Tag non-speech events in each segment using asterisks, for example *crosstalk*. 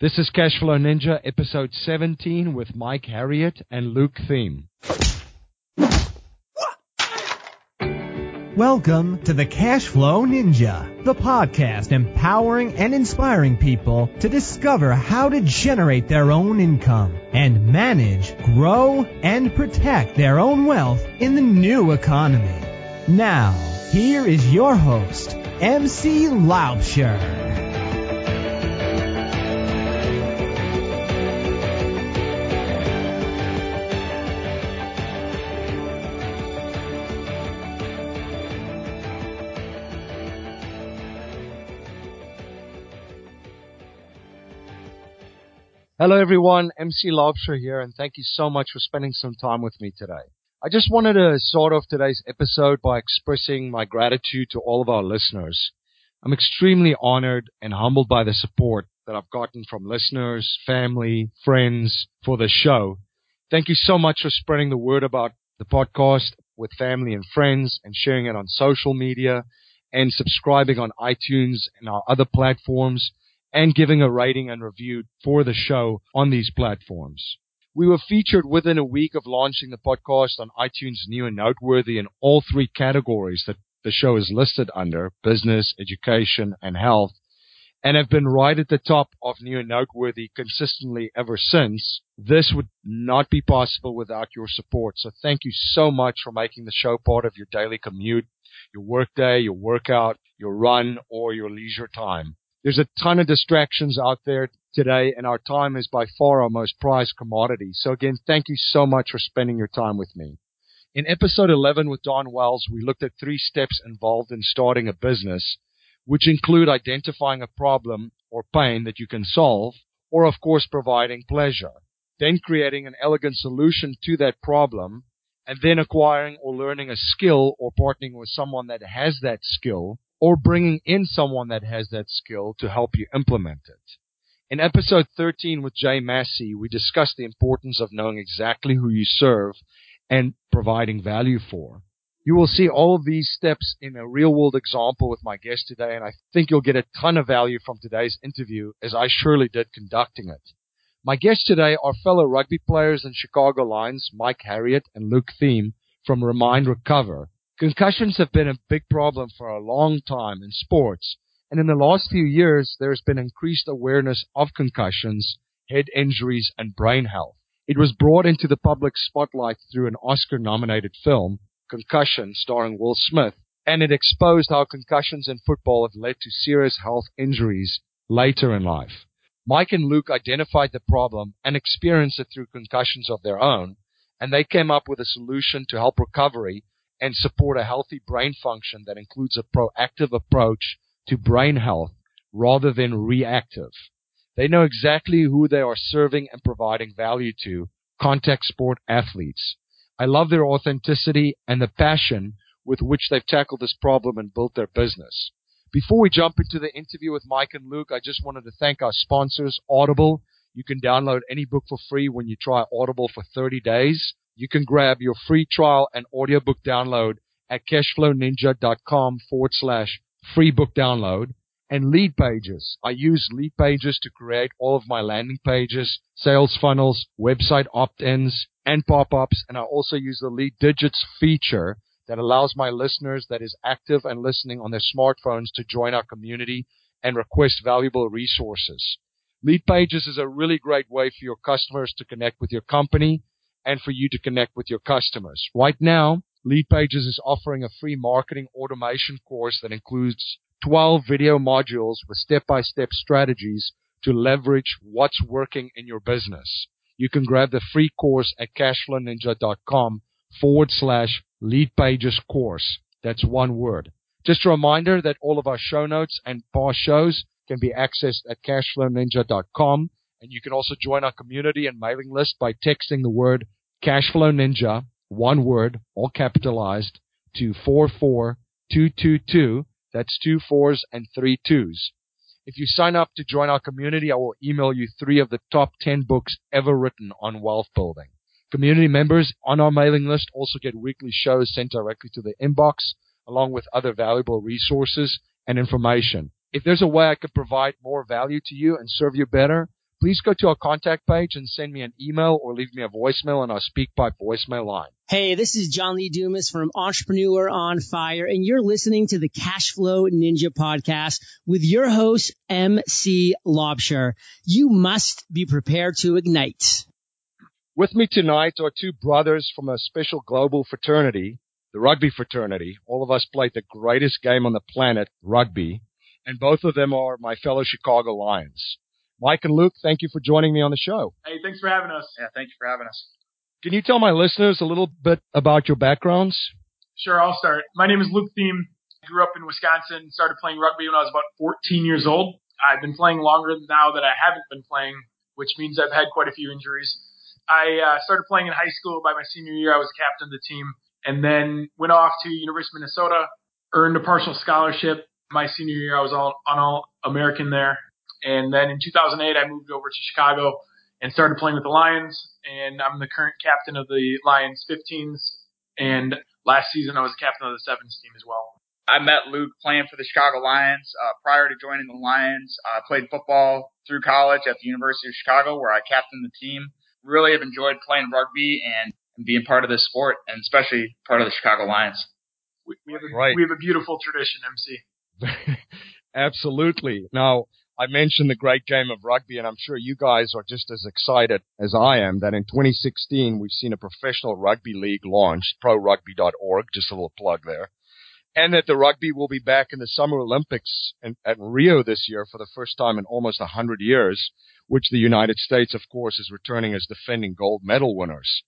This is Cashflow Ninja, episode 17 with Mike Harriett and Luke Thiem. Welcome to the Cashflow Ninja, the podcast empowering and inspiring people to discover how to generate their own income and manage, grow, and protect their own wealth in the new economy. Now, here is your host, MC Laubscher. Hello everyone, MC Laubscher here, and thank you so much for spending some time with me today. I just wanted to start off today's episode by expressing my gratitude to all of our listeners. I'm extremely honored and humbled by the support that I've gotten from listeners, family, friends for the show. Thank you so much for spreading the word about the podcast with family and friends and sharing it on social media and subscribing on iTunes and our other platforms and giving a rating and review for the show on these platforms. We were featured within a week of launching the podcast on iTunes New and Noteworthy in all three categories that the show is listed under business, education, and health, and have been right at the top of New and Noteworthy consistently ever since. This would not be possible without your support. So thank you so much for making the show part of your daily commute, your workday, your workout, your run, or your leisure time. There's a ton of distractions out there today, and our time is by far our most prized commodity. So again, thank you so much for spending your time with me. In episode 11 with Don Wells, we looked at three steps involved in starting a business, which include identifying a problem or pain that you can solve, or of course providing pleasure, then creating an elegant solution to that problem, and then acquiring or learning a skill or partnering with someone that has that skill or bringing in someone that has that skill to help you implement it. In episode 13 with Jay Massey, we discussed the importance of knowing exactly who you serve and providing value for. You will see all of these steps in a real world example with my guest today, and I think you'll get a ton of value from today's interview, as I surely did conducting it. My guests today are fellow rugby players and Chicago Lions, Mike Harriett and Luke Thiem from Re:Mind Recover, Concussions have been a big problem for a long time in sports, and in the last few years, there has been increased awareness of concussions, head injuries, and brain health. It was brought into the public spotlight through an Oscar nominated film, Concussion, starring Will Smith, and it exposed how concussions in football have led to serious health injuries later in life. Mike and Luke identified the problem and experienced it through concussions of their own, and they came up with a solution to help recovery and support a healthy brain function that includes a proactive approach to brain health rather than reactive. They know exactly who they are serving and providing value to, contact sport athletes. I love their authenticity and the passion with which they've tackled this problem and built their business. Before we jump into the interview with Mike and Luke, I just wanted to thank our sponsors, Audible. You can download any book for free when you try Audible for 30 days you can grab your free trial and audiobook download at cashflowninja.com forward slash free book download and Leadpages. I use Leadpages to create all of my landing pages, sales funnels, website opt-ins, and pop-ups. And I also use the LeadDigits feature that allows my listeners that is active and listening on their smartphones to join our community and request valuable resources. Leadpages is a really great way for your customers to connect with your company and for you to connect with your customers. Right now, Leadpages is offering a free marketing automation course that includes 12 video modules with step-by-step strategies to leverage what's working in your business. You can grab the free course at cashflowninja.com forward slash leadpages course. That's one word. Just a reminder that all of our show notes and past shows can be accessed at cashflowninja.com and you can also join our community and mailing list by texting the word Cashflow Ninja, one word, all capitalized, to 44222. That's two fours and three twos. If you sign up to join our community, I will email you three of the top 10 books ever written on wealth building. Community members on our mailing list also get weekly shows sent directly to their inbox, along with other valuable resources and information. If there's a way I could provide more value to you and serve you better, please go to our contact page and send me an email or leave me a voicemail on our SpeakPipe voicemail line. Hey, this is John Lee Dumas from Entrepreneur on Fire, and you're listening to the Cashflow Ninja podcast with your host, MC Laubscher. You must be prepared to ignite. With me tonight are two brothers from a special global fraternity, the rugby fraternity. All of us played the greatest game on the planet, rugby, and both of them are my fellow Chicago Lions. Mike and Luke, thank you for joining me on the show. Hey, thanks for having us. Yeah, thank you for having us. Can you tell my listeners a little bit about your backgrounds? Sure, I'll start. My name is Luke Thiem. I grew up in Wisconsin, started playing rugby when I was about 14 years old. I've been playing longer than now that I haven't been playing, which means I've had quite a few injuries. I uh, started playing in high school. By my senior year, I was captain of the team, and then went off to University of Minnesota, earned a partial scholarship. My senior year, I was all on all American there, and then in 2008, I moved over to Chicago and started playing with the Lions. And I'm the current captain of the Lions 15s. And last season, I was captain of the sevens team as well. I met Luke playing for the Chicago Lions. Uh, prior to joining the Lions, I played football through college at the University of Chicago, where I captained the team. Really have enjoyed playing rugby and, and being part of this sport, and especially part of the Chicago Lions. We, we have a, right. we have a beautiful tradition, MC. *laughs* Absolutely. Now, I mentioned the great game of rugby, and I'm sure you guys are just as excited as I am that in 2016 we've seen a professional rugby league launched, prorugby.org, just a little plug there, and that the rugby will be back in the Summer Olympics in, at Rio this year for the first time in almost 100 years, which the United States, of course, is returning as defending gold medal winners.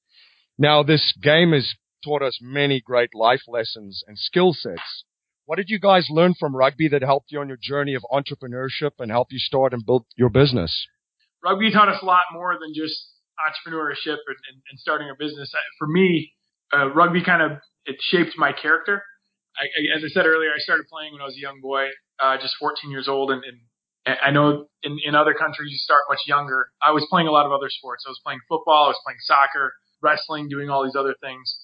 Now, this game has taught us many great life lessons and skill sets what did you guys learn from rugby that helped you on your journey of entrepreneurship and helped you start and build your business? Rugby taught us a lot more than just entrepreneurship and, and, and starting a business. For me, uh, rugby kind of it shaped my character. I, I, as I said earlier, I started playing when I was a young boy, uh, just 14 years old, and, and I know in, in other countries you start much younger. I was playing a lot of other sports. I was playing football, I was playing soccer, wrestling, doing all these other things,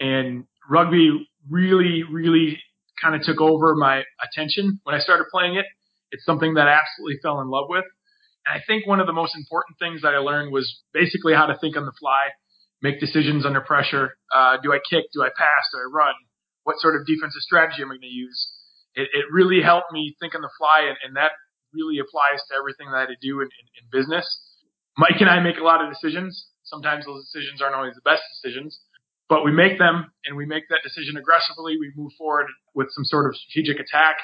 and rugby really, really kind of took over my attention when I started playing it. It's something that I absolutely fell in love with. And I think one of the most important things that I learned was basically how to think on the fly, make decisions under pressure. Uh, do I kick? Do I pass? Do I run? What sort of defensive strategy am I going to use? It, it really helped me think on the fly, and, and that really applies to everything that I do in, in, in business. Mike and I make a lot of decisions. Sometimes those decisions aren't always the best decisions, but we make them and we make that decision aggressively. We move forward with some sort of strategic attack.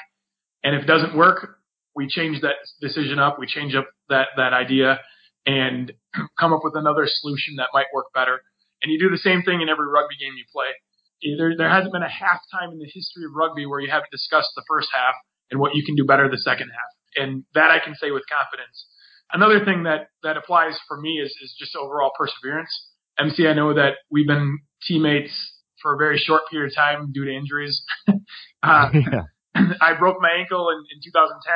And if it doesn't work, we change that decision up. We change up that, that idea and *clears throat* come up with another solution that might work better. And you do the same thing in every rugby game you play. Eh, there, there hasn't been a halftime in the history of rugby where you haven't discussed the first half and what you can do better the second half. And that I can say with confidence. Another thing that, that applies for me is, is just overall perseverance. MC, I know that we've been teammates for a very short period of time due to injuries. *laughs* uh, yeah. I broke my ankle in, in 2010,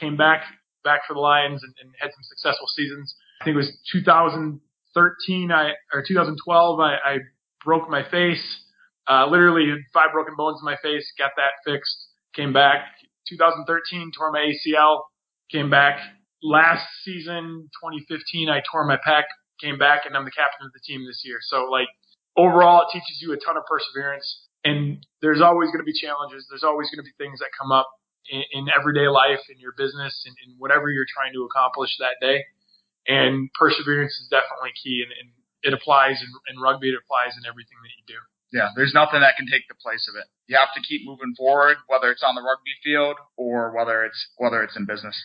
came back back for the Lions and, and, had some successful seasons. I think it was 2013 I or 2012 I, I broke my face. Uh, literally five broken bones in my face. Got that fixed. Came back. 2013 tore my ACL. Came back. Last season 2015 I tore my pec. Came back and I'm the captain of the team this year. So like overall, it teaches you a ton of perseverance. And there's always going to be challenges. There's always going to be things that come up in, in everyday life, in your business, and in, in whatever you're trying to accomplish that day. And perseverance is definitely key. And, and it applies in, in rugby. It applies in everything that you do. Yeah, there's nothing that can take the place of it. You have to keep moving forward, whether it's on the rugby field or whether it's whether it's in business.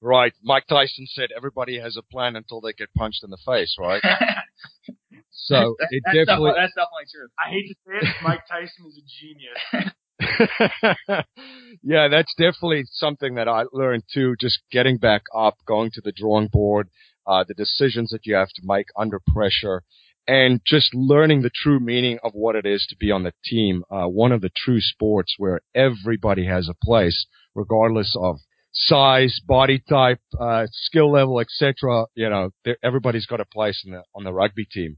Right. Mike Tyson said everybody has a plan until they get punched in the face, right? *laughs* So it that's definitely, that's definitely true. I hate to say it, Mike Tyson is a genius. *laughs* yeah, that's definitely something that I learned too. Just getting back up, going to the drawing board, uh, the decisions that you have to make under pressure, and just learning the true meaning of what it is to be on the team. Uh, one of the true sports where everybody has a place, regardless of size, body type, uh, skill level, etc. You know, everybody's got a place in the, on the rugby team.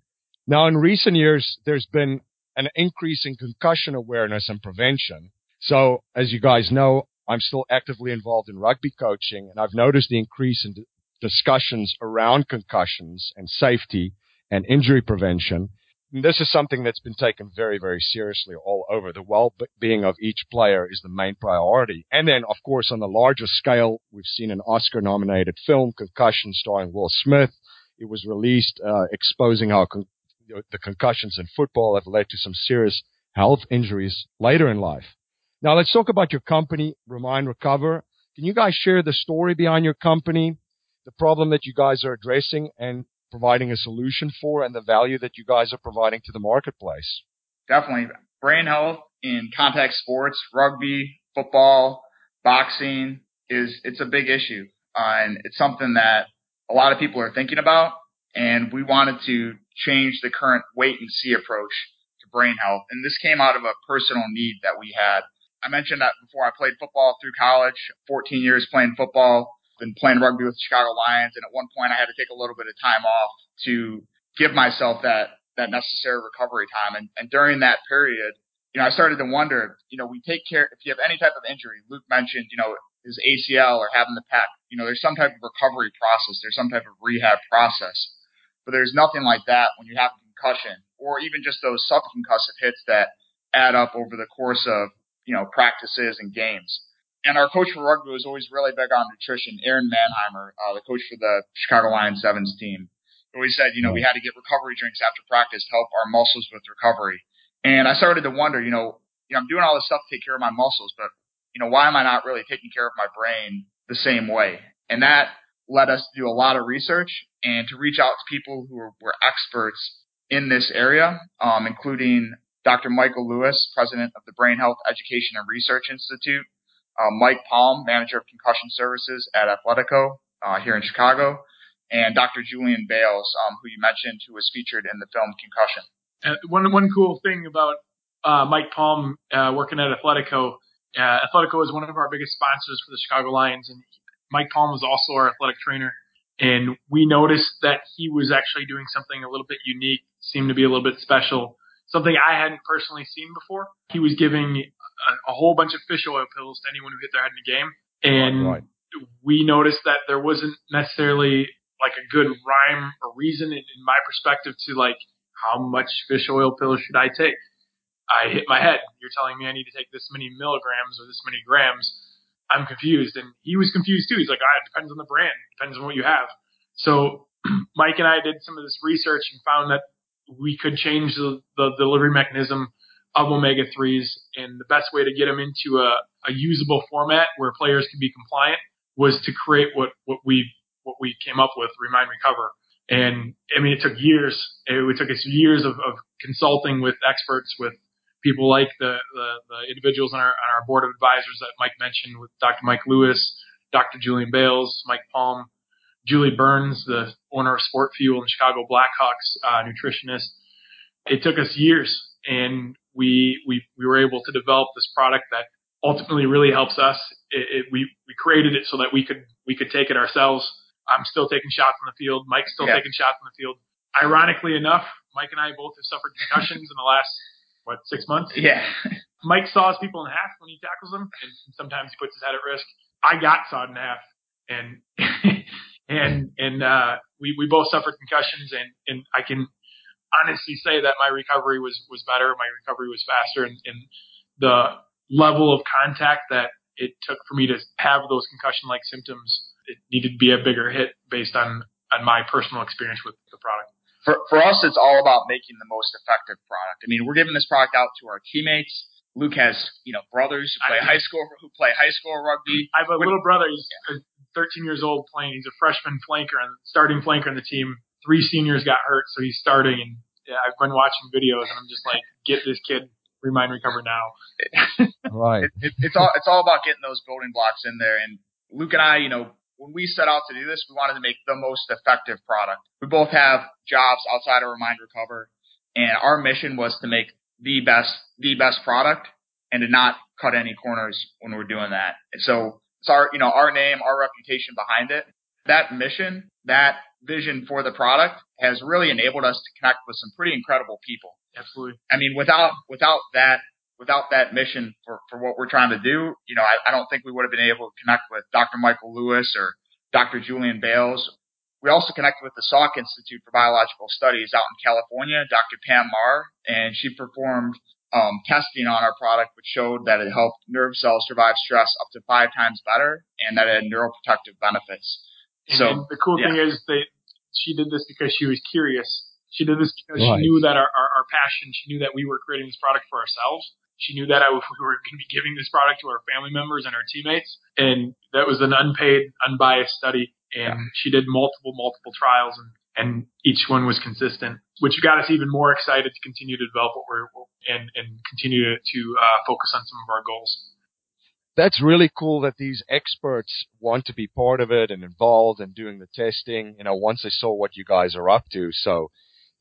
Now, in recent years, there's been an increase in concussion awareness and prevention. So, as you guys know, I'm still actively involved in rugby coaching, and I've noticed the increase in discussions around concussions and safety and injury prevention. And this is something that's been taken very, very seriously all over. The well-being of each player is the main priority. And then, of course, on the larger scale, we've seen an Oscar-nominated film, Concussion, starring Will Smith. It was released uh, exposing how con- the concussions in football have led to some serious health injuries later in life. Now let's talk about your company, Re:Mind Recover. Can you guys share the story behind your company, the problem that you guys are addressing and providing a solution for and the value that you guys are providing to the marketplace? Definitely. Brain health in contact sports, rugby, football, boxing is, it's a big issue. Uh, and it's something that a lot of people are thinking about. And we wanted to change the current wait and see approach to brain health. And this came out of a personal need that we had I mentioned that before I played football through college, 14 years playing football, been playing rugby with the Chicago Lions. And at one point I had to take a little bit of time off to give myself that, that necessary recovery time. And, and during that period, you know, I started to wonder, you know, we take care, if you have any type of injury, Luke mentioned, you know, his ACL or having the pec, you know, there's some type of recovery process. There's some type of rehab process, but there's nothing like that when you have a concussion or even just those subconcussive hits that add up over the course of you know, practices and games. And our coach for rugby was always really big on nutrition. Aaron Mannheimer, uh, the coach for the Chicago Lions Sevens team, always said, you know, we had to get recovery drinks after practice to help our muscles with recovery. And I started to wonder, you know, you know, I'm doing all this stuff to take care of my muscles, but you know, why am I not really taking care of my brain the same way? And that led us to do a lot of research and to reach out to people who were, were experts in this area, um, including Dr. Michael Lewis, president of the Brain Health Education and Research Institute, uh, Mike Palm, manager of concussion services at Athletico uh, here in Chicago, and Dr. Julian Bailes, um, who you mentioned, who was featured in the film Concussion. Uh, one one cool thing about uh, Mike Palm uh, working at Athletico, uh, Athletico is one of our biggest sponsors for the Chicago Lions, and Mike Palm was also our athletic trainer. And we noticed that he was actually doing something a little bit unique, seemed to be a little bit special something I hadn't personally seen before. He was giving a, a whole bunch of fish oil pills to anyone who hit their head in the game. And right. we noticed that there wasn't necessarily like a good rhyme or reason in, in my perspective to like, how much fish oil pills should I take? I hit my head. You're telling me I need to take this many milligrams or this many grams. I'm confused. And he was confused too. He's like, ah, it depends on the brand, depends on what you have. So *clears throat* Mike and I did some of this research and found that we could change the, the delivery mechanism of omega 3s. And the best way to get them into a, a usable format where players can be compliant was to create what, what we what we came up with, Re:Mind Recover. And I mean, it took years. It, it took us years of, of consulting with experts, with people like the, the, the individuals on our, on our board of advisors that Mike mentioned, with Dr. Mike Lewis, Dr. Julian Bailes, Mike Palm, Julie Burns, the owner of Sport Fuel and Chicago Blackhawks uh, nutritionist. It took us years, and we we we were able to develop this product that ultimately really helps us. It, it, we we created it so that we could we could take it ourselves. I'm still taking shots in the field. Mike's still yeah. taking shots in the field. Ironically enough, Mike and I both have suffered concussions in the last what six months. Yeah. *laughs* Mike saws people in half when he tackles them, and sometimes he puts his head at risk. I got sawed in half, and *laughs* and and uh, we we both suffered concussions, and and I can honestly say that my recovery was was better, my recovery was faster, and, and the level of contact that it took for me to have those concussion like symptoms, it needed to be a bigger hit based on on my personal experience with the product. For for us, it's all about making the most effective product. I mean, we're giving this product out to our teammates. Luke has, you know, brothers who play I, high school who play high school rugby. I have a little brother. He's yeah. Uh, 13 years old playing. He's a freshman flanker and starting flanker on the team. Three seniors got hurt, so he's starting. And yeah, I've been watching videos, and I'm just like, get this kid Re:Mind Recover now. right. *laughs* It, it, it's all it's all about getting those building blocks in there. And Luke and I, you know, when we set out to do this, we wanted to make the most effective product. We both have jobs outside of Re:Mind Recover, and our mission was to make the best the best product and to not cut any corners when we're doing that. And so it's our, you know, our name, our reputation behind it. That mission, that vision for the product has really enabled us to connect with some pretty incredible people. Absolutely. I mean, without, without that, without that mission for, for what we're trying to do, you know, I, I don't think we would have been able to connect with Dr. Michael Lewis or Dr. Julian Bailes. We also connected with the Salk Institute for Biological Studies out in California, Dr. Pam Maher, and she performed um, testing on our product, which showed that it helped nerve cells survive stress up to five times better, and that it had neuroprotective benefits. And, so and the cool yeah. thing is that she did this because she was curious. She did this because Right. she knew that our, our, our passion, she knew that we were creating this product for ourselves. She knew that I, *laughs* we were going to be giving this product to our family members and our teammates. And that was an unpaid, unbiased study. And she did multiple, multiple trials and, and each one was consistent, which got us even more excited to continue to develop what we're, and, and continue to, to uh, focus on some of our goals. That's really cool that these experts want to be part of it and involved and doing the testing, you know, once they saw what you guys are up to. So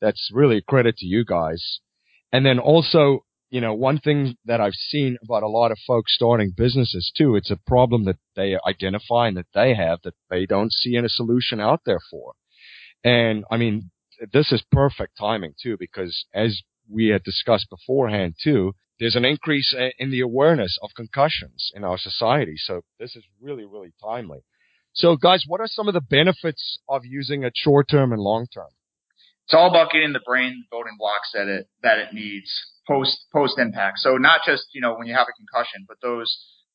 that's really a credit to you guys. And then also, you know, one thing that I've seen about a lot of folks starting businesses too, it's a problem that they identify and that they have that they don't see any solution out there for. And I mean, this is perfect timing too, because as we had discussed beforehand too, there's an increase in the awareness of concussions in our society. So this is really, really timely. So guys, what are some of the benefits of using it short term and long term? It's all about getting the brain building blocks that it that it needs post post impact. So not just you know when you have a concussion, but those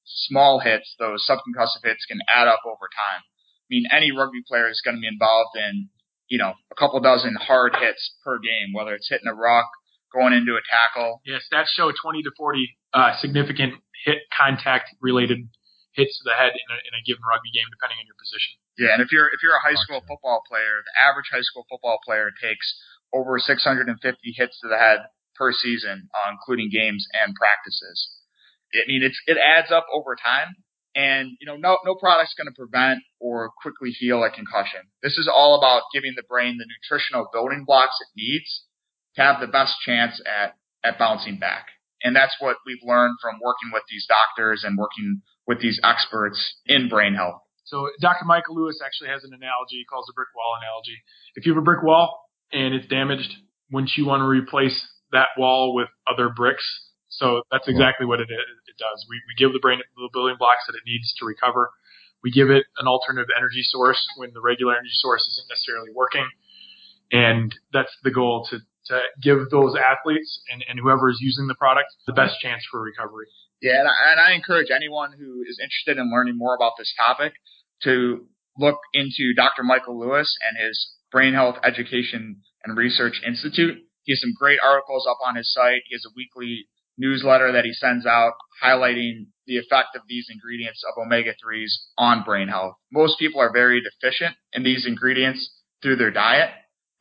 small hits, those subconcussive hits can add up over time. I mean, any rugby player is going to be involved in you know a couple dozen hard hits per game, whether it's hitting a rock, going into a tackle. Yeah, stats show 20 to 40 uh, significant hit contact related hits to the head in a, in a given rugby game, depending on your position. Yeah, and if you're if you're a high school football player, the average high school football player takes over 650 hits to the head per season, uh, including games and practices. I mean, it's it adds up over time, and you know, no no product's going to prevent or quickly heal a concussion. This is all about giving the brain the nutritional building blocks it needs to have the best chance at at bouncing back. And that's what we've learned from working with these doctors and working with these experts in brain health. So Dr. Michael Lewis actually has an analogy. He calls it a brick wall analogy. If you have a brick wall and it's damaged, wouldn't you want to replace that wall with other bricks? So that's exactly what it, it does. We, we give the brain the building blocks that it needs to recover. We give it an alternative energy source when the regular energy source isn't necessarily working. And that's the goal to, to give those athletes and, and whoever is using the product the best chance for recovery. Yeah, and I, and I encourage anyone who is interested in learning more about this topic to look into Dr. Michael Lewis and his Brain Health Education and Research Institute. He has some great articles up on his site. He has a weekly newsletter that he sends out highlighting the effect of these ingredients of omega 3s on brain health. Most people are very deficient in these ingredients through their diet.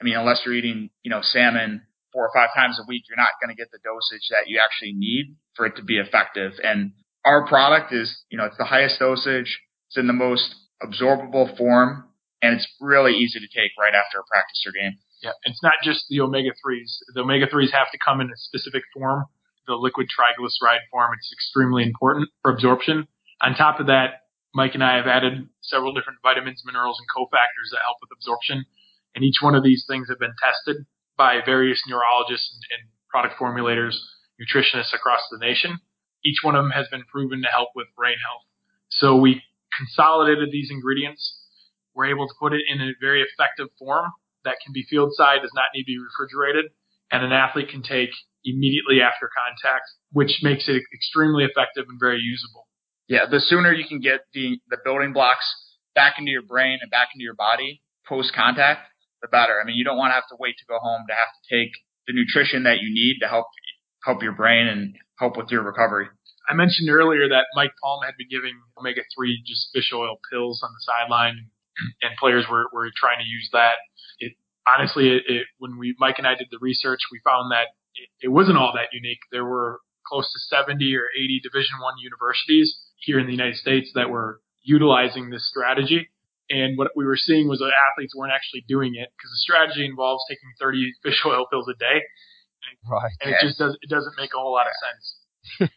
I mean, unless you're eating, you know, salmon four or five times a week, you're not going to get the dosage that you actually need for it to be effective. And our product is, you know, it's the highest dosage. It's in the most absorbable form and it's really easy to take right after a practice or game. Yeah, it's not just the omega threes. The omega threes have to come in a specific form, the liquid triglyceride form. It's extremely important for absorption. On top of that, Mike and I have added several different vitamins, minerals, and cofactors that help with absorption. And each one of these things have been tested by various neurologists and, and product formulators, nutritionists across the nation. Each one of them has been proven to help with brain health. So we consolidated these ingredients. We're able to put it in a very effective form that can be field side, does not need to be refrigerated, and an athlete can take immediately after contact, which makes it extremely effective and very usable. Yeah, the sooner you can get the, the building blocks back into your brain and back into your body post contact, the better. I mean, you don't want to have to wait to go home to have to take the nutrition that you need to help help your brain and help with your recovery. I mentioned earlier that Mike Palm had been giving omega three just fish oil pills on the sideline, and players were, were trying to use that. It honestly, it, it, when we Mike and I did the research, we found that it, it wasn't all that unique. There were close to 70 or 80 Division One universities here in the United States that were utilizing this strategy. And what we were seeing was that athletes weren't actually doing it because the strategy involves taking 30 *laughs* fish oil pills a day, Right. and it just does it doesn't make a whole lot of sense.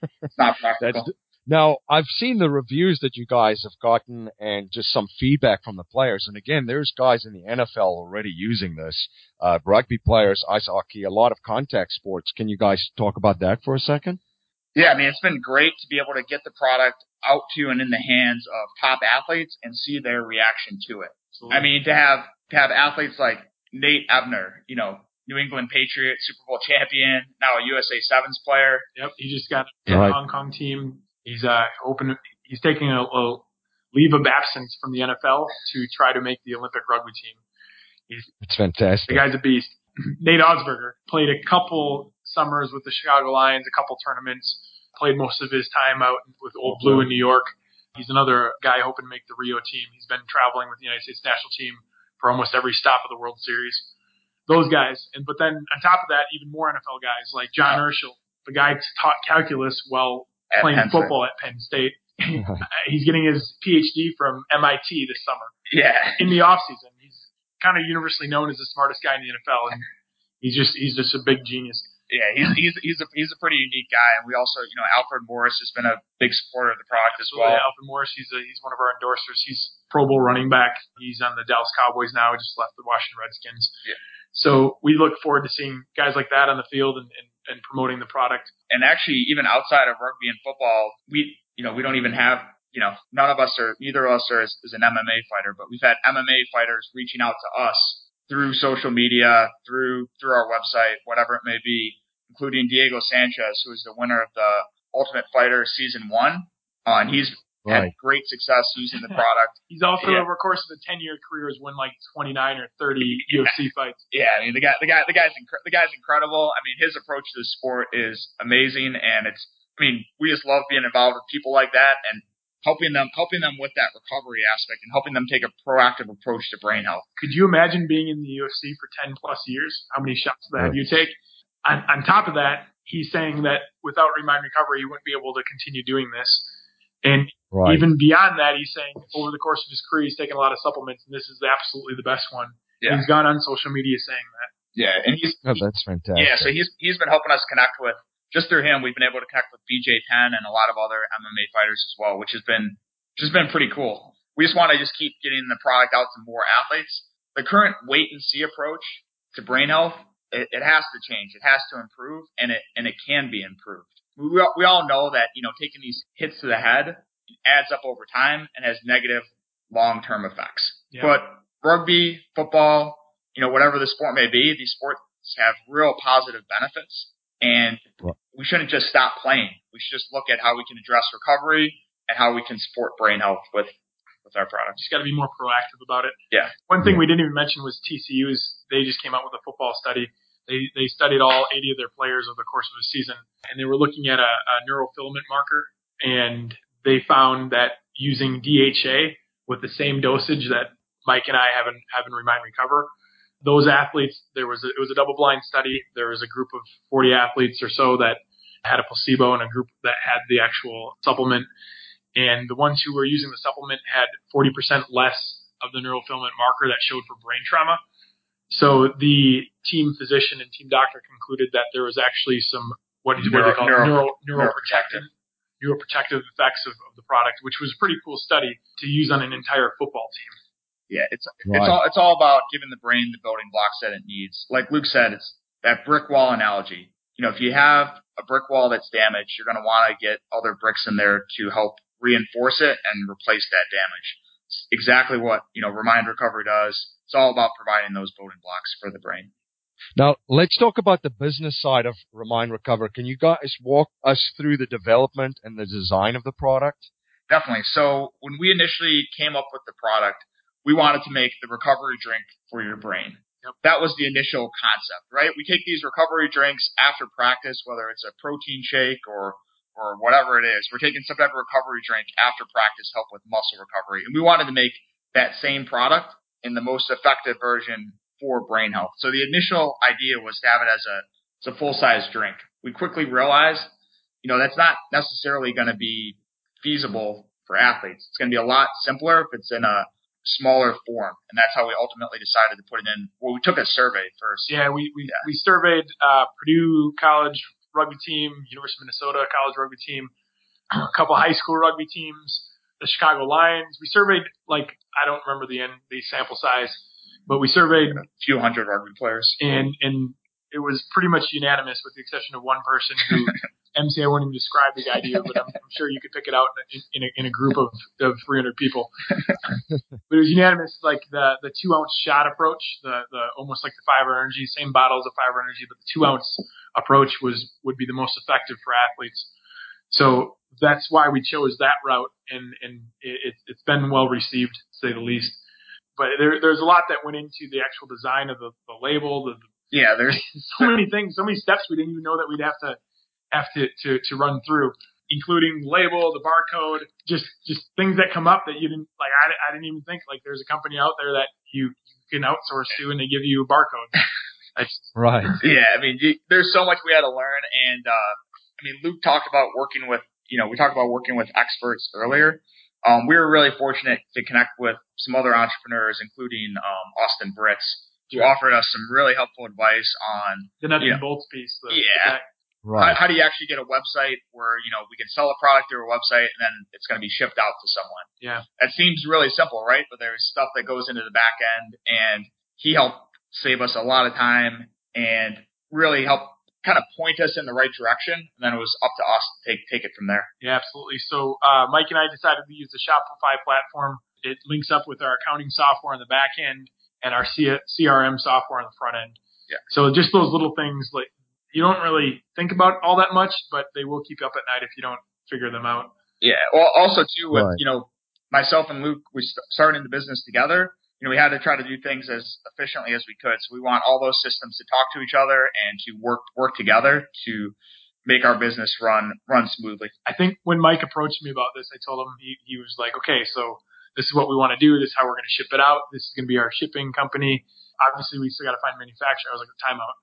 *laughs* It's not practical. Now I've seen the reviews that you guys have gotten and just some feedback from the players. And again, there's guys in the NFL already using this. Uh, rugby players, ice hockey, a lot of contact sports. Can you guys talk about that for a second? Yeah, I mean, it's been great to be able to get the product out to and in the hands of top athletes and see their reaction to it. Absolutely. I mean, to have to have athletes like Nate Ebner, you know, New England Patriot, Super Bowl champion, now a USA Sevens player. Yep, he just got a Right. Hong Kong team. He's uh open. He's taking a, a leave of absence from the NFL to try to make the Olympic rugby team. It's fantastic. The guy's a beast. *clears throat* Nate Augspurger played a couple summers with the Chicago Lions, a couple tournaments. Played most of his time out with Old Blue in New York. He's another guy hoping to make the Rio team. He's been traveling with the United States national team for almost every stop of the World Series. Those guys, and but then on top of that, even more NFL guys like John Urschel, the guy who taught calculus while At playing Penn State. football at Penn State. *laughs* *laughs* He's getting his PhD from MIT this summer Yeah. in the off season. He's kind of universally known as the smartest guy in the NFL, and *laughs* he's just he's just a big genius. Yeah, he's he's he's a he's a pretty unique guy, and we also you know Alfred Morris has been a big supporter of the product as well. Absolutely. Alvin Morris, he's a, he's one of our endorsers. He's Pro Bowl running back. He's on the Dallas Cowboys now. He just left the Washington Redskins. Yeah. So we look forward to seeing guys like that on the field and, and, and promoting the product. And actually, even outside of rugby and football, we you know we don't even have you know none of us are neither of us are is, is an MMA fighter, but we've had MMA fighters reaching out to us through social media, through through our website, whatever it may be, including Diego Sanchez, who is the winner of the Ultimate Fighter season one, uh, and he's Right. had great success using the product. *laughs* He's also Yeah. over the course of a 10 year career has won like 29 or 30 UFC fights. Yeah, I mean the guy, the guy, the guy's incre- the guy's incredible. I mean his approach to the sport is amazing, and it's. I mean we just love being involved with people like that and helping them, helping them with that recovery aspect and helping them take a proactive approach to brain health. Could you imagine being in the UFC for 10 plus years? How many shots of that you take? On, on top of that, he's saying that without Re:Mind Recovery, he wouldn't be able to continue doing this. And Right. even beyond that, he's saying over the course of his career, he's taken a lot of supplements, and this is absolutely the best one. Yeah. He's gone on social media saying that. Yeah, and he's Oh, that's fantastic. yeah, so he's he's been helping us connect with just through him. We've been able to connect with BJ Penn and a lot of other MMA fighters as well, which has been which has been pretty cool. We just want to just keep getting the product out to more athletes. The current wait and see approach to brain health, it, it has to change. It has to improve, and it and it can be improved. We we all- we all know that you know taking these hits to the head adds up over time and has negative long term effects. Yeah. But rugby, football, you know, whatever the sport may be, these sports have real positive benefits, and Well- we shouldn't just stop playing. We should just look at how we can address recovery and how we can support brain health with with our products. Just got to be more proactive about it. Yeah. One thing we didn't even mention was TCU's. They just came out with a football study. They they studied all 80 of their players over the course of a season, and they were looking at a, a neurofilament marker, and they found that using DHA with the same dosage that Mike and I have in, have in Re:Mind Recover, those athletes there was a, it was a double blind study. There was a group of 40 athletes or so that had a placebo and a group that had the actual supplement and the ones who were using the supplement had 40% less of the neurofilament marker that showed for brain trauma. So the team physician and team doctor concluded that there was actually some what Neuro- they call neuro- neuro, neuroprotective neuroprotective effects of, of the product, which was a pretty cool study to use on an entire football team. Yeah, it's Right. it's all it's all about giving the brain the building blocks that it needs. Like Luke said, it's that brick wall analogy. You know, if you have a brick wall that's damaged, you're going to want to get other bricks in there to help reinforce it and replace that damage. It's exactly what you know Re:Mind Recovery does. It's all about providing those building blocks for the brain. Now, let's talk about the business side of Re:Mind Recover. Can you guys walk us through the development and the design of the product? Definitely. So when we initially came up with the product, we wanted to make the recovery drink for your brain. That was the initial concept, right? We take these recovery drinks after practice, whether it's a protein shake or or whatever it is. We're taking some type of recovery drink after practice, help with muscle recovery, and we wanted to make that same product in the most effective version for brain health. So the initial idea was to have it as a as a full size drink. We quickly realized, you know, that's not necessarily going to be feasible for athletes. It's going to be a lot simpler if it's in a smaller form, and that's how we ultimately decided to put it in. Well, we took a survey first. Yeah, we we, Yeah. we surveyed uh, Purdue College rugby team, University of Minnesota college rugby team, a couple high school rugby teams, the Chicago Lions. We surveyed like I don't remember the end the sample size, but we surveyed A few hundred rugby players. and and it was pretty much unanimous with the exception of one person who *laughs* MC, I won't even describe the guy to you, but I'm, I'm sure you could pick it out in, in, a, in a group of, of 300 people. *laughs* but it was unanimous, like the the two ounce shot approach, the the almost like the 5-hour Energy, same bottles of 5-hour Energy, but the two ounce approach was would be the most effective for athletes. So that's why we chose that route, and and it, it's been well received, to say the least. But there, there's a lot that went into the actual design of the, the label. The, yeah, there's *laughs* so many things, so many steps we didn't even know that we'd have to have to to, to run through, including the label, the barcode, just just things that come up that you didn't like. I, I didn't even think like there's a company out there that you, you can outsource to, and they give you a barcode. *laughs* Right. Yeah, I mean, there's so much we had to learn, and uh, I mean, Luke talked about working with, you know, we talked about working with experts earlier. Um, we were really fortunate to connect with some other entrepreneurs, including um, Austin Britz, who offered us some really helpful advice on the nuts you and bolts piece. The, yeah. Right. How, how, do you actually get a website where you know we can sell a product through a website and then it's going to be shipped out to someone? Yeah. That seems really simple, right? But there's stuff that goes into the back end, and he helped save us a lot of time and really helped kind of point us in the right direction. And then it was up to us to take take it from there. Yeah, absolutely. So uh, Mike and I decided to use the Shopify platform. It links up with our accounting software on the back end and our C- CRM software on the front end. Yeah. So just those little things like you don't really think about all that much, but they will keep you up at night if you don't figure them out. Yeah. Well, also too with right. you know myself and Luke, we started in the business together you know, we had to try to do things as efficiently as we could. So we want all those systems to talk to each other and to work work together to make our business run run smoothly. I think when Mike approached me about this, I told him he, he was like, okay, so this is what we want to do. This is how we're going to ship it out. This is going to be our shipping company. Obviously, we still got to find a manufacturer. I was like, time out.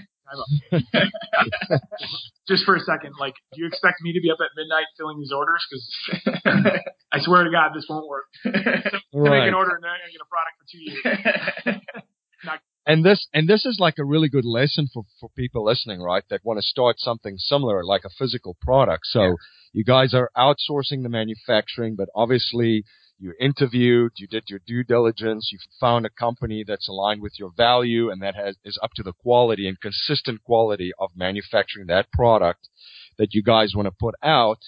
*laughs* *laughs* Just for a second, like, do you expect me to be up at midnight filling these orders? Because *laughs* I swear to God, this won't work. right. *laughs* Make an order and then I get a product for two years. and this and this is like a really good lesson for for people listening, right? That want to start something similar, like a physical product. So yeah. you guys are outsourcing the manufacturing, but obviously you interviewed, you did your due diligence, you found a company that's aligned with your value and that has is up to the quality and consistent quality of manufacturing that product that you guys want to put out.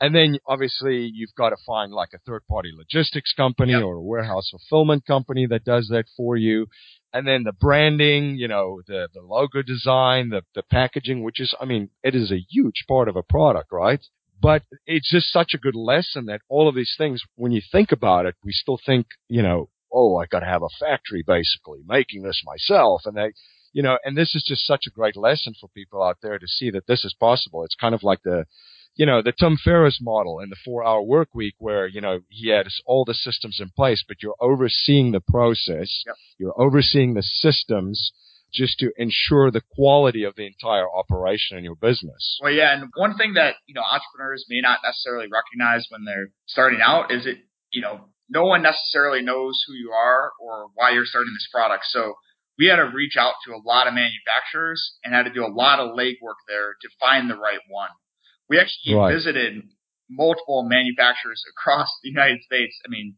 And then obviously you've got to find like a third party logistics company yep. or a warehouse fulfillment company that does that for you. And then the branding, you know, the, the logo design, the, the packaging, which is, I mean, it is a huge part of a product, right? But it's just such a good lesson that all of these things, when you think about it, we still think, you know, oh, I got to have a factory basically making this myself. And they, you know, and this is just such a great lesson for people out there to see that this is possible. It's kind of like the, you know, the Tim Ferriss model in the four hour work week where, you know, he had all the systems in place, but you're overseeing the process. Yep. You're overseeing the systems just to ensure the quality of the entire operation in your business. Well, yeah, and one thing that you know entrepreneurs may not necessarily recognize when they're starting out is it you know no one necessarily knows who you are or why you're starting this product. So we had to reach out to a lot of manufacturers and had to do a lot of legwork there to find the right one. We actually right. visited multiple manufacturers *laughs* across the United States. I mean,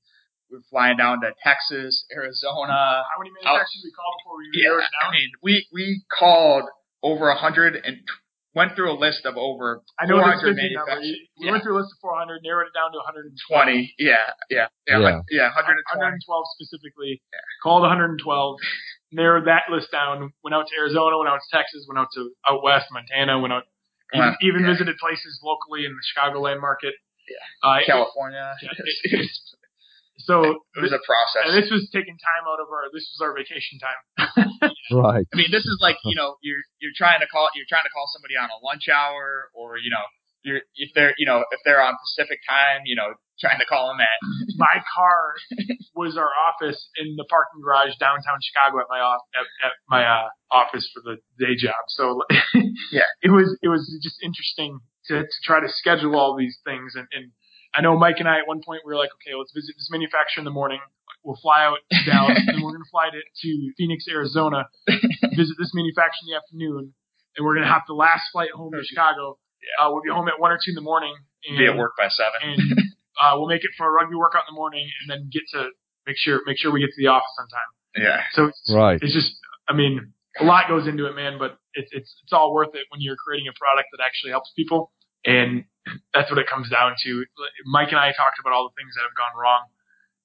we're flying down to Texas, Arizona. How many manufacturers did we called before we yeah, narrowed it down? I mean, we we called over a hundred and went through a list of over I know 400 this manufacturers. We yeah. went through a list of 400, narrowed it down to 120. 20, yeah, yeah, yeah, yeah, yeah 120. 112 specifically. Yeah. Called 112, narrowed that list down. Went out to Arizona, went out to Texas, went out to out west, Montana, went out. Even, Wow. even Yeah. visited places locally in the Chicagoland market. Yeah. Uh, California. *laughs* Yeah, it- so it was a process. and this was taking time out of our this was our vacation time. *laughs* Right. I mean, this is like you know you're you're trying to call you're trying to call somebody on a lunch hour, or you know you're if they're you know if they're on Pacific time, you know trying to call them at *laughs* my car was our office in the parking garage downtown Chicago at my off at, at my uh, office for the day job. So *laughs* Yeah. it was it was just interesting to, to try to schedule all these things. And, and I know Mike and I at one point we were like, okay, let's visit this manufacturer in the morning. We'll fly out to *laughs* Dallas, and we're gonna fly to, to Phoenix, Arizona, *laughs* visit this manufacturer in the afternoon, and we're gonna have the last flight home to Chicago. Yeah. Uh, we'll be home at one or two in the morning. And, be at work by seven. and uh, we'll make it for a rugby workout in the morning, and then get to make sure make sure we get to the office on time. yeah. So it's, Right. it's just, I mean, a lot goes into it, man. But it's it's it's all worth it when you're creating a product that actually helps people, and that's what it comes down to. Mike and I talked about all the things that have gone wrong.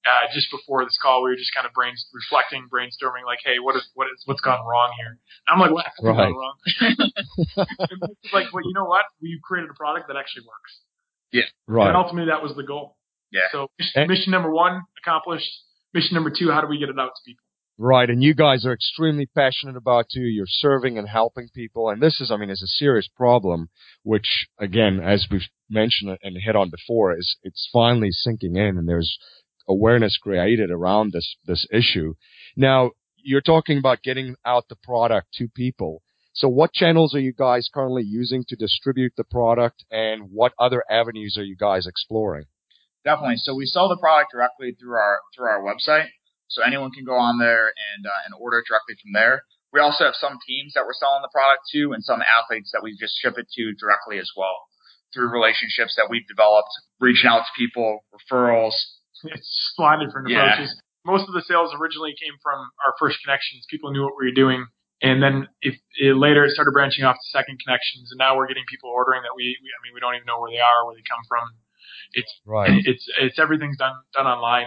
Uh, just before this call, we were just kind of brain reflecting, brainstorming, like, "Hey, what is what is what's gone wrong here?" And I'm like, "What has right. gone wrong?" *laughs* like, well, you know what? We created a product that actually works. Yeah, right. And ultimately, that was the goal. Yeah. So mission, mission number one accomplished. Mission number two: How do we get it out to people? Right, and you guys are extremely passionate about too. You're serving and helping people, and this is, I mean, is a serious problem. Which, again, as we've mentioned and hit on before, is it's finally sinking in, and there's awareness created around this this issue. Now, you're talking about getting out the product to people. So, what channels are you guys currently using to distribute the product, and what other avenues are you guys exploring? Definitely. So, we sell the product directly through our through our website. So anyone can go on there and uh, and order directly from there. We also have some teams that we're selling the product to, and some athletes that we just ship it to directly as well through relationships that we've developed, reaching out to people, referrals. It's splendid from approaches. Yeah. Most of the sales originally came from our first connections. People knew what we were doing. And then if it, later it started branching off to second connections, and now we're getting people ordering that we, we, I mean, we don't even know where they are, where they come from. It's right. It's it's everything's done done online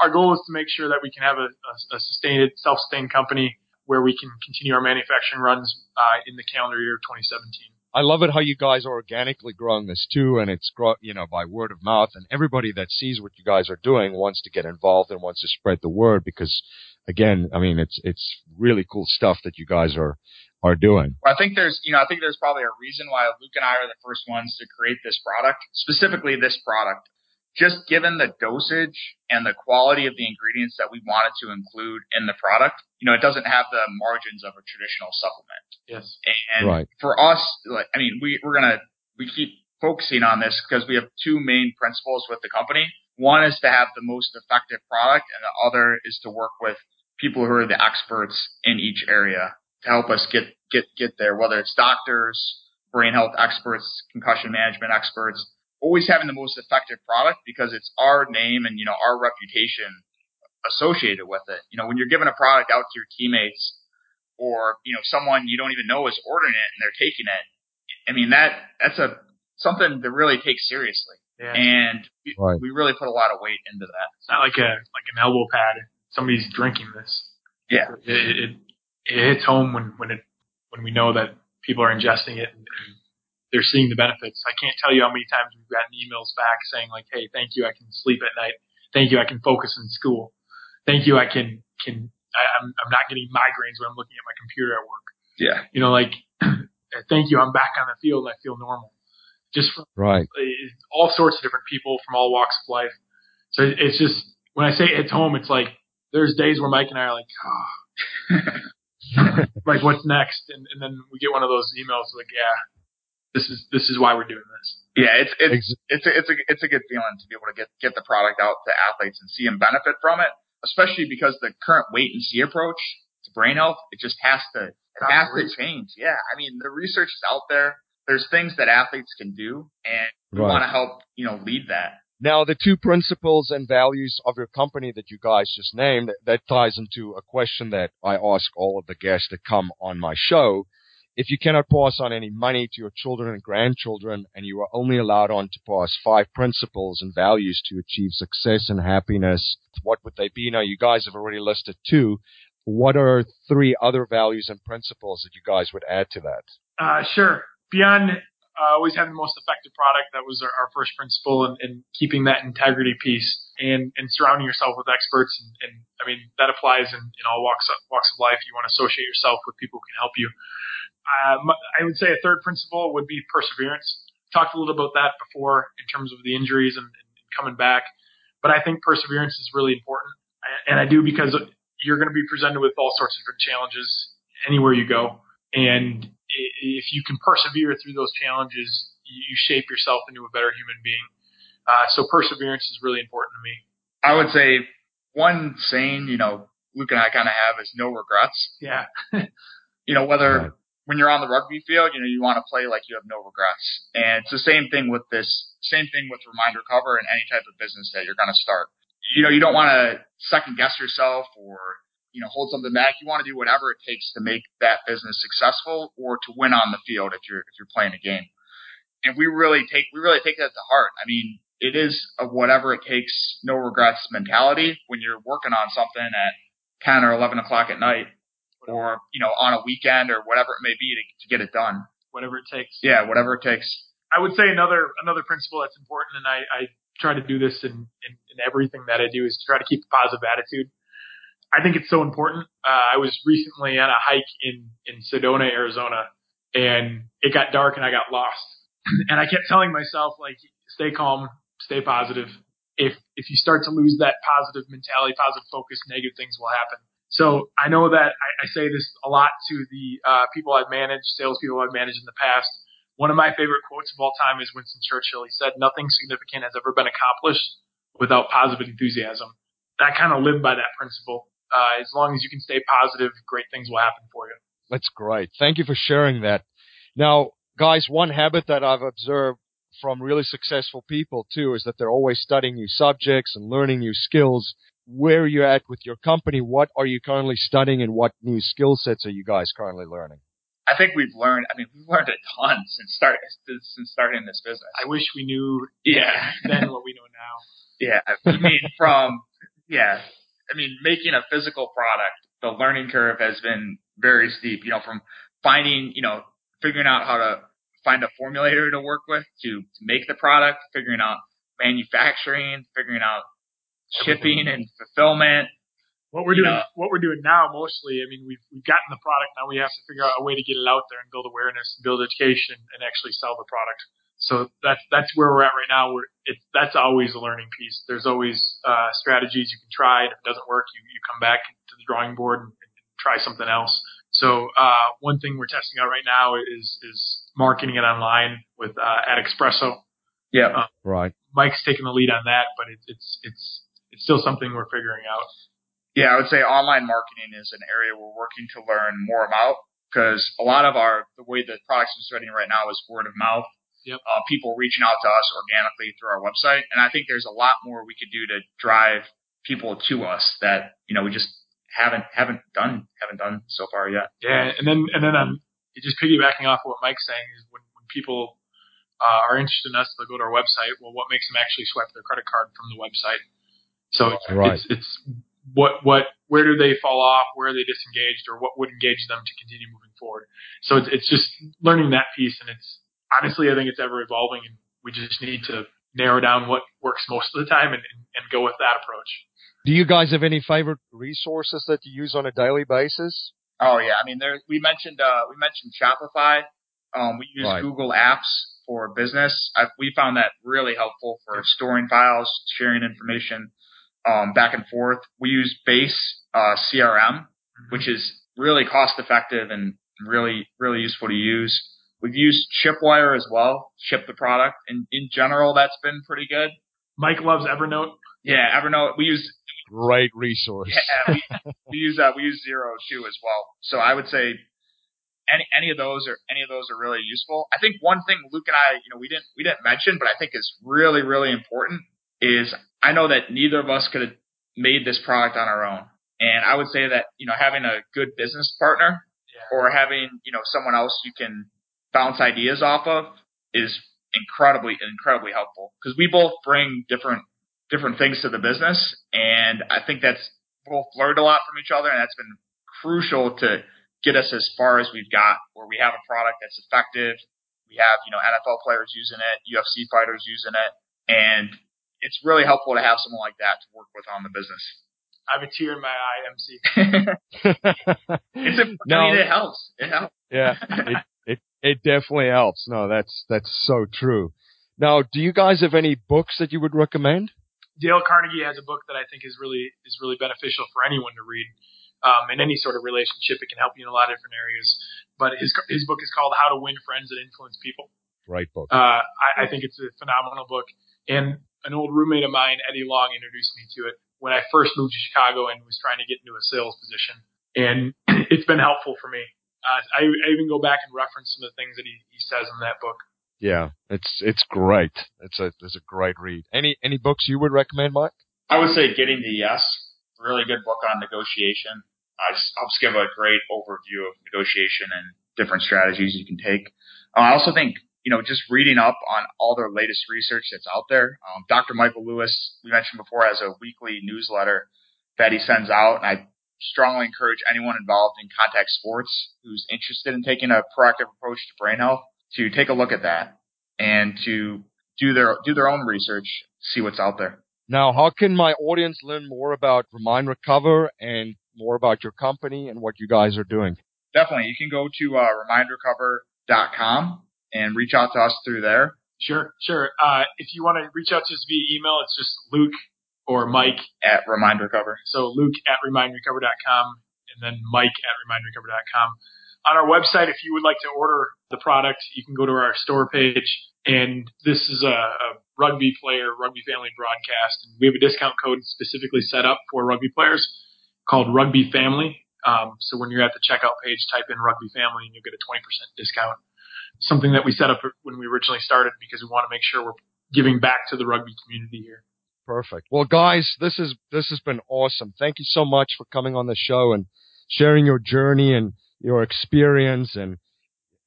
our goal is to make sure that we can have a, a, a sustained, self-sustained company where we can continue our manufacturing runs uh, in the calendar year of 2017. I love it how you guys are organically growing this too, and it's grow, you know by word of mouth, and everybody that sees what you guys are doing wants to get involved and wants to spread the word because, again, I mean it's it's really cool stuff that you guys are are doing. I think there's you know I think there's probably a reason why Luke and I are the first ones to create this product, specifically this product just given the dosage and the quality of the ingredients that we wanted to include in the product, you know, it doesn't have the margins of a traditional supplement. Yes. And right. for us, like, I mean, we, we're going to, we keep focusing on this because we have two main principles with the company. One is to have the most effective product and the other is to work with people who are the experts in each area to help us get, get, get there, whether it's doctors, brain health experts, concussion management experts, always having the most effective product because it's our name and, you know, our reputation associated with it. You know, when you're giving a product out to your teammates or, you know, someone you don't even know is ordering it and they're taking it, I mean, that, that's a, something to really take seriously. Yeah. And we, right. we really put a lot of weight into that. It's not like a, like an elbow pad. Somebody's drinking this. Yeah. It, it, it hits home when, when it, when we know that people are ingesting it and, and they're seeing the benefits. I can't tell you how many times we've gotten emails back saying like, "Hey, thank you, I can sleep at night. Thank you, I can focus in school. Thank you, I can can I, I'm I'm not getting migraines when I'm looking at my computer at work. Yeah, you know, like, *clears throat* thank you, I'm back on the field and I feel normal. Just from right, uh, all sorts of different people from all walks of life. So it's just when I say it's home, it's like there's days where Mike and I are like, oh. *laughs* like what's next? And, and then we get one of those emails like, yeah, this is this is why we're doing this. Yeah, it's it's it's a, it's a it's a good feeling to be able to get get the product out to athletes and see them benefit from it, especially because the current wait and see approach to brain health it just has to it has to change. Yeah, I mean the research is out there. There's things that athletes can do, and we right. want to help you know lead that. Now, the two principles and values of your company that you guys just named, that ties into a question that I ask all of the guests that come on my show if you cannot pass on any money to your children and grandchildren and you are only allowed on to pass five principles and values to achieve success and happiness, what would they be? Now, you guys have already listed two. What are three other values and principles that you guys would add to that? Uh, sure. Beyond uh, always having the most effective product, that was our, our first principle, and, and, keeping that integrity piece, and, and surrounding yourself with experts. And, and I mean, that applies in, in all walks of, walks of life. You want to associate yourself with people who can help you. Um, I would say a third principle would be perseverance. Talked a little about that before in terms of the injuries and, and coming back, but I think perseverance is really important, and I do because you're going to be presented with all sorts of different challenges anywhere you go, and if you can persevere through those challenges, you shape yourself into a better human being. Uh, so perseverance is really important to me. I would say one saying, you know, Luke and I kind of have is no regrets. Yeah. *laughs* you know, whether when you're on the rugby field, you know, you want to play like you have no regrets. And it's the same thing with this, same thing with Re:Mind Recover and any type of business that you're going to start. You know, you don't want to second guess yourself or, you know, hold something back. You want to do whatever it takes to make that business successful or to win on the field if you're if you're playing a game. And we really take we really take that to heart. I mean, it is a whatever it takes, no regrets mentality when you're working on something at ten or eleven o'clock at night, or you know, on a weekend or whatever it may be to, to get it done. Whatever it takes. Yeah, whatever it takes. I would say another another principle that's important, and I, I try to do this in, in, in everything that I do, is to try to keep a positive attitude. I think it's so important. Uh, I was recently on a hike in in Sedona, Arizona, and it got dark and I got lost. *clears throat* and I kept telling myself like, stay calm, stay positive. If if you start to lose that positive mentality, positive focus, negative things will happen. So I know that I, I say this a lot to the uh, people I've managed, salespeople I've managed in the past. One of my favorite quotes of all time is Winston Churchill. He said, "Nothing significant has ever been accomplished without positive enthusiasm." I kind of live by that principle. Uh, as long as you can stay positive, great things will happen for you. That's great. Thank you for sharing that. Now, guys, one habit that I've observed from really successful people too is that they're always studying new subjects and learning new skills. Where are you at with your company? What are you currently studying and what new skill sets are you guys currently learning? I think we've learned. I mean, we've learned a ton since start since starting this business. I wish we knew Yeah. then what we know now. Yeah, I mean, from yeah, I mean, making a physical product, the learning curve has been very steep. You know, from finding, you know, figuring out how to find a formulator to work with to, to make the product, figuring out manufacturing, figuring out shipping and fulfillment. What we're doing, know. what we're doing now, mostly. I mean, we've we've gotten the product. Now we have to figure out a way to get it out there and build awareness, build education, and actually sell the product. So that's that's where we're at right now. We're it, that's always a learning piece. There's always uh, strategies you can try, and if it doesn't work, you you come back to the drawing board and, and try something else. So uh, one thing we're testing out right now is is marketing it online with uh, AdEspresso. Yeah. Right. Mike's taking the lead on that, but it's it's it's it's still something we're figuring out. Yeah, I would say online marketing is an area we're working to learn more about because a lot of our the way the products are spreading right now is word of mouth. Yep. Uh, people reaching out to us organically through our website, and I think there's a lot more we could do to drive people to us that you know we just haven't haven't done haven't done so far yet. Yeah, and then and then um, just piggybacking off of what Mike's saying is when when people uh, are interested in us, they'll go to our website. Well, what makes them actually swipe their credit card from the website? So it's Right. it's, it's what what where do they fall off? Where are they disengaged, or what would engage them to continue moving forward? So it's it's just learning that piece, and it's honestly I think it's ever evolving, and we just need to narrow down what works most of the time and, and, and go with that approach. Do you guys have any favorite resources that you use on a daily basis? Oh yeah, I mean there we mentioned uh, we mentioned Shopify. Um, we use Right. Google Apps for business. I, we found that really helpful for storing files, sharing information um, back and forth. We use Base uh, CRM, which is really cost effective and really really useful to use. We've used Shipwire as well, ship the product, and in general that's been pretty good. Mike loves Evernote. Yeah, Evernote we use Great resource. yeah, we, we use uh, we use Xero too as well. So I would say any any of those are any of those are really useful. I think one thing Luke and I, you know, we didn't we didn't mention, but I think is really really important is I know that neither of us could have made this product on our own, and I would say that you know having a good business partner Yeah. or having you know someone else you can bounce ideas off of is incredibly incredibly helpful because we both bring different different things to the business, and I think that's both learned a lot from each other, and that's been crucial to get us as far as we've got, where we have a product that's effective. We have you know NFL players using it, UFC fighters using it, and it's really helpful to have someone like that to work with on the business. I have a tear in my eye, MC. it's a, no, I mean, it helps. It helps. yeah, it, it it definitely helps. No, that's that's so true. Now, do you guys have any books that you would recommend? Dale Carnegie has a book that I think is really is really beneficial for anyone to read. Um, in any sort of relationship, it can help you in a lot of different areas. But his his book is called How to Win Friends and Influence People. Great book. Uh, I, I think it's a phenomenal book. And an old roommate of mine, Eddie Long, introduced me to it when I first moved to Chicago and was trying to get into a sales position. And *clears throat* it's been helpful for me. Uh, I, I even go back and reference some of the things that he, he says in that book. Yeah, it's it's great. It's a it's a great read. Any any books you would recommend, Mike? I would say Getting to Yes, really good book on negotiation. uh, just helps give a great overview of negotiation and different strategies you can take. Uh, I also think you know, just reading up on all their latest research that's out there. Um, Dr. Michael Lewis, we mentioned before, has a weekly newsletter that he sends out, and I strongly encourage anyone involved in contact sports who's interested in taking a proactive approach to brain health to take a look at that and to do their do their own research, see what's out there. Now, how can my audience learn more about Re:Mind Recover and more about your company and what you guys are doing? Definitely. You can go to uh, remindrecover.com and reach out to us through there. Sure, sure. Uh, if you want to reach out to us via email, it's just Luke or Mike at Re:Mind Recover. So Luke at remindrecover.com and then Mike at remindrecover.com. On our website, if you would like to order the product, you can go to our store page. And this is a, a rugby player, rugby family broadcast. And we have a discount code specifically set up for rugby players called Rugby Family. Um, so when you're at the checkout page, type in Rugby Family and you'll get a 20% discount something that we set up when we originally started because we want to make sure we're giving back to the rugby community here. Perfect. Well, guys, this is this has been awesome. Thank you so much for coming on the show and sharing your journey and your experience and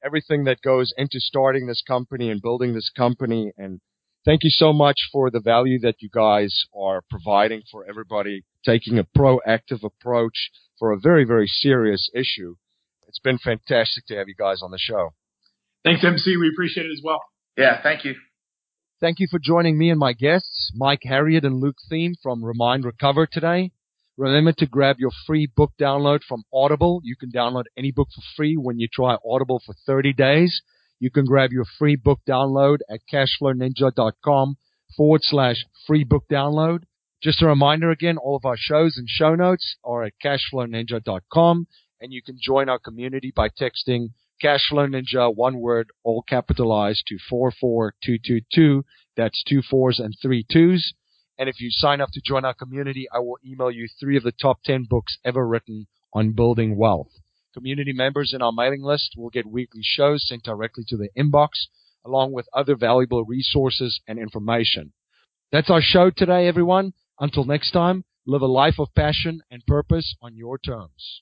everything that goes into starting this company and building this company. And thank you so much for the value that you guys are providing for everybody, taking a proactive approach for a very, very serious issue. It's been fantastic to have you guys on the show. Thanks, MC. We appreciate it as well. Yeah, thank you. Thank you for joining me and my guests, Mike Harriett and Luke Thiem from Re:Mind Recover today. Remember to grab your free book download from Audible. You can download any book for free when you try Audible for 30 days. You can grab your free book download at cashflowninja.com forward slash free book download. Just a reminder again, all of our shows and show notes are at cashflowninja.com and you can join our community by texting Cashflow Ninja, one word, all capitalized to 44222. That's two fours and three twos. And if you sign up to join our community, I will email you three of the top 10 books ever written on building wealth. Community members in our mailing list will get weekly shows sent directly to their inbox, along with other valuable resources and information. That's our show today, everyone. Until next time, live a life of passion and purpose on your terms.